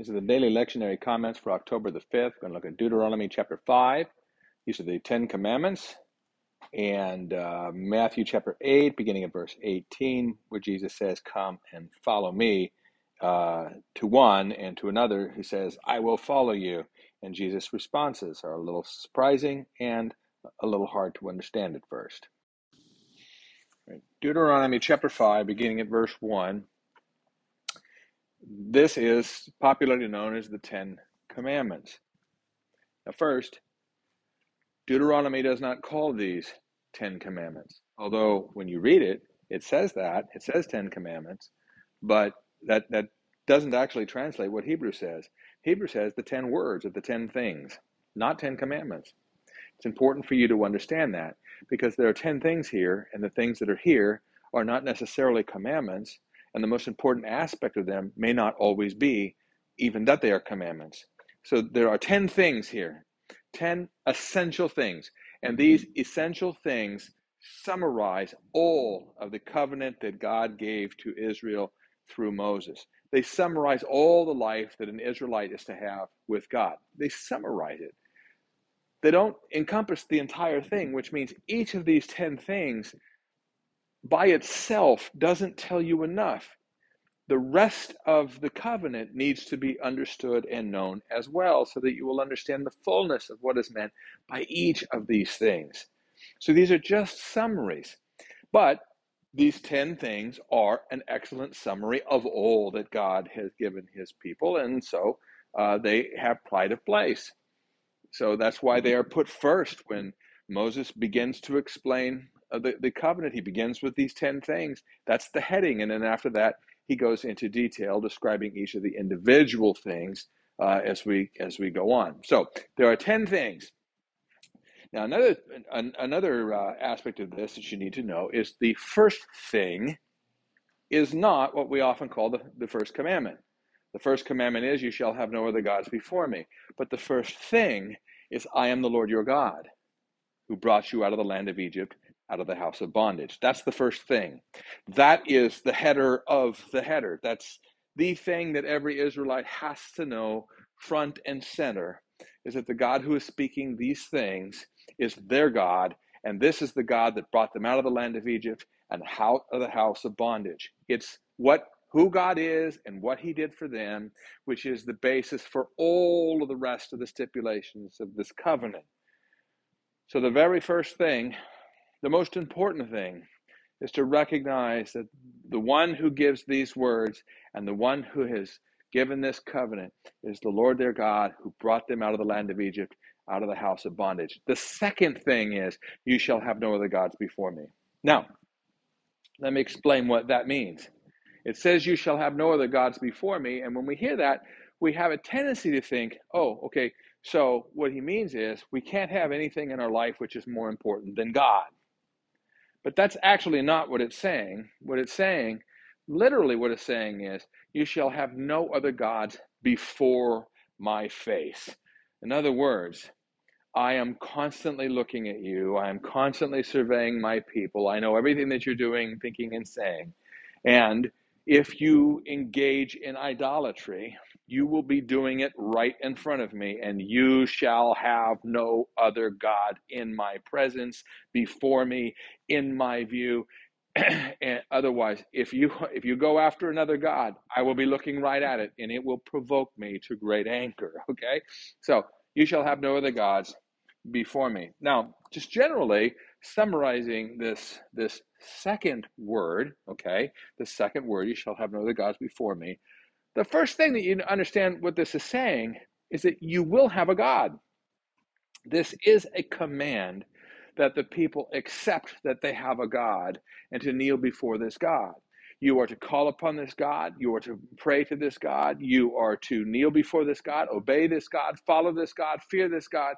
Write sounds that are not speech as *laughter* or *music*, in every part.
These are the daily lectionary comments for October the 5th. We're going to look at Deuteronomy chapter 5. These are the Ten Commandments. And uh, Matthew chapter 8, beginning at verse 18, where Jesus says, Come and follow me. Uh, to one and to another who says, I will follow you. And Jesus' responses are a little surprising and a little hard to understand at first. Deuteronomy chapter 5, beginning at verse 1 this is popularly known as the Ten Commandments. Now, first, Deuteronomy does not call these Ten Commandments, although when you read it, it says that it says Ten Commandments, but that that doesn't actually translate what Hebrew says. Hebrew says the ten words of the ten things, not ten commandments. It's important for you to understand that because there are ten things here, and the things that are here are not necessarily commandments, and the most important aspect of them may not always be even that they are commandments. So there are 10 things here, 10 essential things. And mm-hmm. these essential things summarize all of the covenant that God gave to Israel through Moses. They summarize all the life that an Israelite is to have with God. They summarize it. They don't encompass the entire thing, which means each of these 10 things by itself doesn't tell you enough. The rest of the covenant needs to be understood and known as well, so that you will understand the fullness of what is meant by each of these things. So these are just summaries. But these 10 things are an excellent summary of all that God has given his people, and so uh, they have pride of place. So that's why they are put first when Moses begins to explain the, the covenant. He begins with these 10 things. That's the heading. And then after that, he goes into detail describing each of the individual things uh, as we as we go on. So there are 10 things. Now another an, another uh, aspect of this that you need to know is the first thing is not what we often call the, the first commandment. The first commandment is you shall have no other gods before me. But the first thing is I am the Lord your God who brought you out of the land of Egypt out of the house of bondage. That's the first thing. That is the header of the header. That's the thing that every Israelite has to know front and center is that the God who is speaking these things is their God, and this is the God that brought them out of the land of Egypt and out of the house of bondage. It's what who God is and what he did for them, which is the basis for all of the rest of the stipulations of this covenant. So the very first thing the most important thing is to recognize that the one who gives these words and the one who has given this covenant is the Lord their God who brought them out of the land of Egypt, out of the house of bondage. The second thing is, you shall have no other gods before me. Now, let me explain what that means. It says, You shall have no other gods before me. And when we hear that, we have a tendency to think, Oh, okay, so what he means is we can't have anything in our life which is more important than God. But that's actually not what it's saying. What it's saying, literally, what it's saying is, you shall have no other gods before my face. In other words, I am constantly looking at you. I am constantly surveying my people. I know everything that you're doing, thinking, and saying. And if you engage in idolatry, you will be doing it right in front of me, and you shall have no other God in my presence, before me, in my view. *clears throat* and otherwise, if you if you go after another God, I will be looking right at it, and it will provoke me to great anger. *laughs* Okay, so you shall have no other gods before me. Now, just generally summarizing this this second word, okay, the second word, you shall have no other gods before me the first thing that you understand what this is saying is that you will have a God. This is a command that the people accept that they have a God and to kneel before this God. You are to call upon this God. You are to pray to this God. You are to kneel before this God, obey this God, follow this God, fear this God.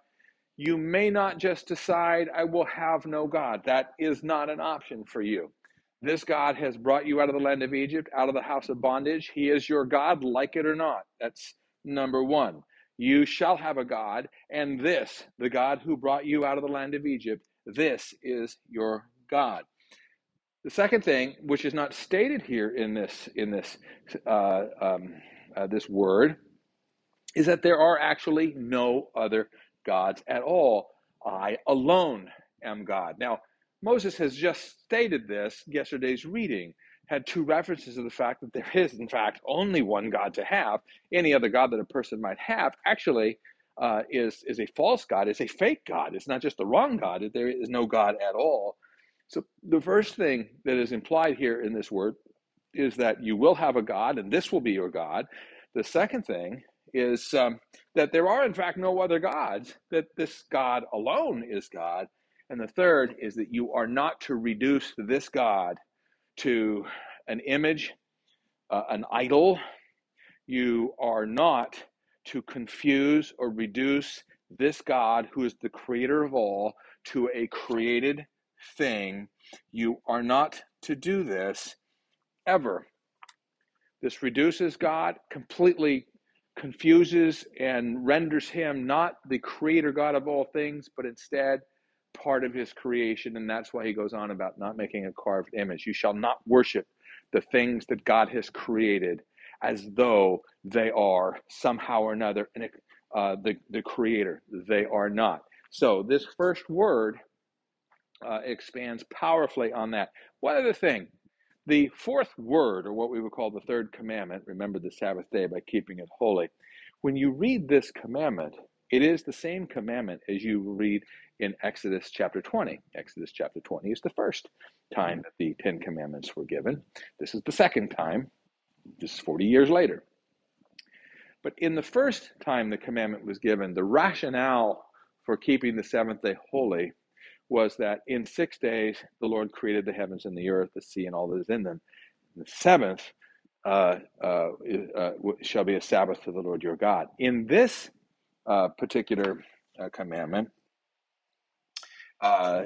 You may not just decide, I will have no God. That is not an option for you. This God has brought you out of the land of Egypt, out of the house of bondage. He is your God, like it or not. That's number one. You shall have a God, and this, the God who brought you out of the land of Egypt, this is your God. The second thing, which is not stated here in this in this uh, um, uh, this word, is that there are actually no other gods at all. I alone am God. Now, Moses has just stated this yesterday's reading, had two references to the fact that there is, in fact, only one God to have. Any other God that a person might have actually uh, is, is a false God, is a fake God. It's not just the wrong God, there is no God at all. So, the first thing that is implied here in this word is that you will have a God, and this will be your God. The second thing is um, that there are, in fact, no other gods, that this God alone is God. And the third is that you are not to reduce this God to an image, uh, an idol. You are not to confuse or reduce this God, who is the creator of all, to a created thing. You are not to do this ever. This reduces God, completely confuses and renders him not the creator God of all things, but instead part of his creation. And that's why he goes on about not making a carved image. You shall not worship the things that God has created as though they are somehow or another uh, the, the creator. They are not. So this first word uh, expands powerfully on that. One other thing the fourth word, or what we would call the third commandment, remember the Sabbath day by keeping it holy. When you read this commandment, it is the same commandment as you read in Exodus chapter 20. Exodus chapter 20 is the first time that the Ten Commandments were given. This is the second time, just 40 years later. But in the first time the commandment was given, the rationale for keeping the seventh day holy was that in six days the Lord created the heavens and the earth, the sea, and all that is in them. The seventh uh, uh, uh, shall be a Sabbath to the Lord your God. In this uh, particular uh, commandment, uh,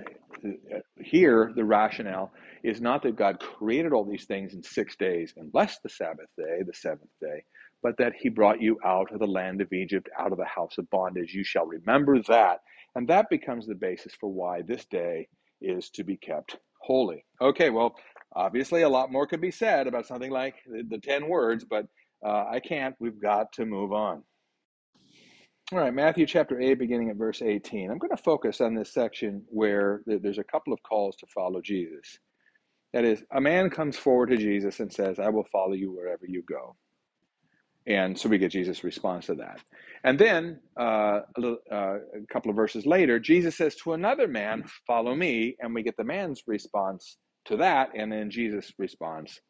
here the rationale is not that God created all these things in six days and blessed the Sabbath day, the seventh day, but that he brought you out of the land of Egypt, out of the house of bondage. You shall remember that and that becomes the basis for why this day is to be kept holy. Okay, well, obviously a lot more could be said about something like the, the 10 words, but uh, I can't. We've got to move on. All right, Matthew chapter 8, beginning at verse 18. I'm going to focus on this section where there's a couple of calls to follow Jesus. That is, a man comes forward to Jesus and says, I will follow you wherever you go. And so we get Jesus' response to that. And then uh, a, little, uh, a couple of verses later, Jesus says to another man, Follow me. And we get the man's response to that. And then Jesus responds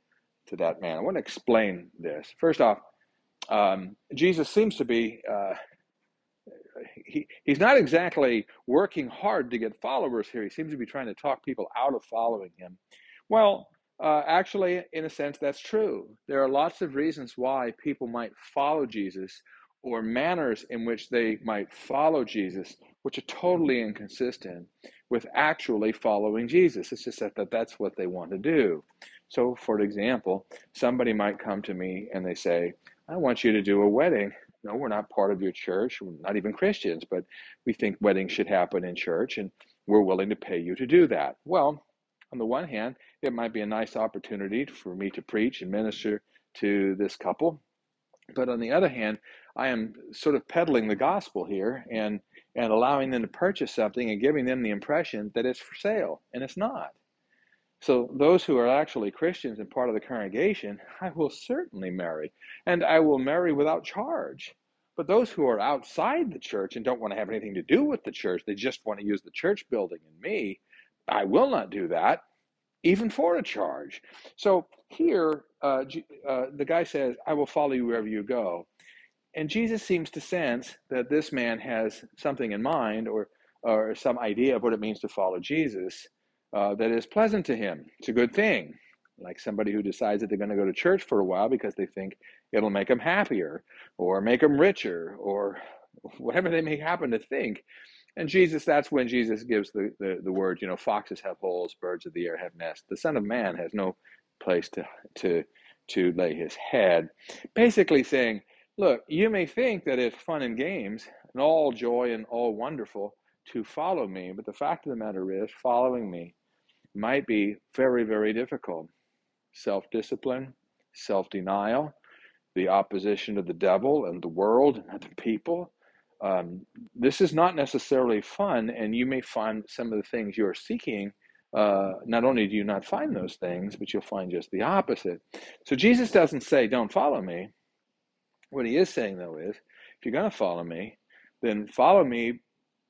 to that man. I want to explain this. First off, um, Jesus seems to be. Uh, he, he's not exactly working hard to get followers here. He seems to be trying to talk people out of following him. Well, uh, actually, in a sense, that's true. There are lots of reasons why people might follow Jesus or manners in which they might follow Jesus, which are totally inconsistent with actually following Jesus. It's just that, that that's what they want to do. So, for example, somebody might come to me and they say, I want you to do a wedding. No, we're not part of your church. We're not even Christians, but we think weddings should happen in church and we're willing to pay you to do that. Well, on the one hand, it might be a nice opportunity for me to preach and minister to this couple. But on the other hand, I am sort of peddling the gospel here and, and allowing them to purchase something and giving them the impression that it's for sale, and it's not. So, those who are actually Christians and part of the congregation, *laughs* I will certainly marry, and I will marry without charge. But those who are outside the church and don't want to have anything to do with the church, they just want to use the church building and me, I will not do that even for a charge. So here, uh, uh, the guy says, I will follow you wherever you go. And Jesus seems to sense that this man has something in mind or, or some idea of what it means to follow Jesus uh, that is pleasant to him. It's a good thing. Like somebody who decides that they're going to go to church for a while because they think it'll make them happier or make them richer or whatever they may happen to think. And Jesus, that's when Jesus gives the, the, the word, you know, foxes have holes, birds of the air have nests. The Son of Man has no place to, to, to lay his head. Basically saying, look, you may think that it's fun and games and all joy and all wonderful to follow me, but the fact of the matter is, following me might be very, very difficult. Self discipline, self denial, the opposition of the devil and the world and other people. Um, this is not necessarily fun, and you may find some of the things you're seeking. Uh, not only do you not find those things, but you'll find just the opposite. So Jesus doesn't say, Don't follow me. What he is saying, though, is if you're going to follow me, then follow me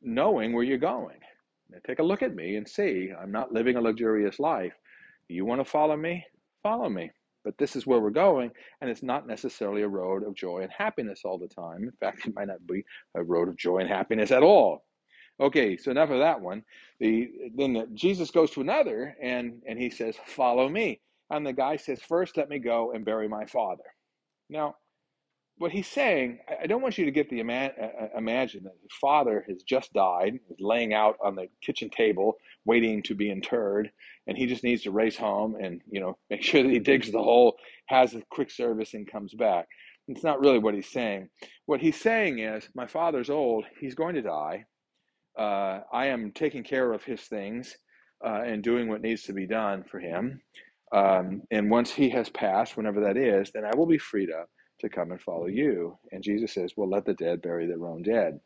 knowing where you're going. Now, take a look at me and see I'm not living a luxurious life. You want to follow me? Follow me. But this is where we're going, and it's not necessarily a road of joy and happiness all the time. In fact, it might not be a road of joy and happiness at all. Okay, so enough of that one. The then the, Jesus goes to another, and and he says, "Follow me." And the guy says, First, let me go and bury my father." Now, what he's saying, I don't want you to get the ima- uh, uh, imagine that his father has just died, is laying out on the kitchen table, waiting to be interred, and he just needs to race home and you know *laughs* make sure that he digs the hole, has a quick service, and comes back. It's not really what he's saying. What he's saying is, my father's old; he's going to die. Uh, I am taking care of his things uh, and doing what needs to be done for him. Um, and once he has passed, whenever that is, then I will be freed up to come and follow you. And Jesus says, Well, let the dead bury their own dead.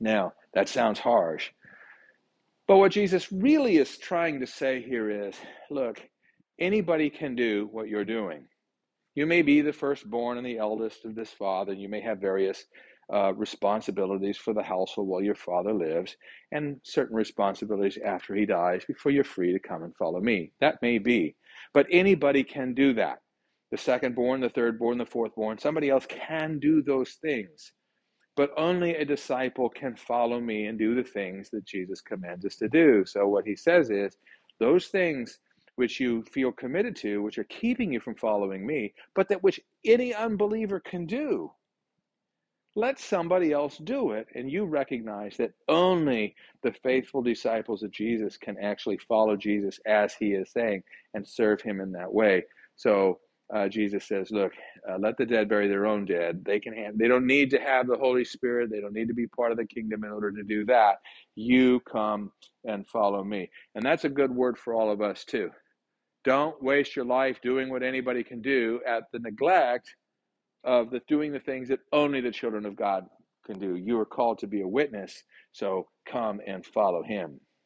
Now, that sounds harsh. But what Jesus really is trying to say here is look, anybody can do what you're doing. You may be the firstborn and the eldest of this father. and You may have various uh, responsibilities for the household while your father lives, and certain responsibilities after he dies before you're free to come and follow me. That may be. But anybody can do that the second born, the third born, the fourth born. Somebody else can do those things. But only a disciple can follow me and do the things that Jesus commands us to do. So what he says is those things which you feel committed to, which are keeping you from following me, but that which any unbeliever can do. Let somebody else do it, and you recognize that only the faithful disciples of Jesus can actually follow Jesus as he is saying and serve him in that way. So uh, Jesus says, "Look, uh, let the dead bury their own dead. They can have, they don't need to have the Holy Spirit. They don't need to be part of the kingdom in order to do that. You come and follow me." And that's a good word for all of us too. Don't waste your life doing what anybody can do at the neglect of the doing the things that only the children of God can do. You are called to be a witness, so come and follow Him.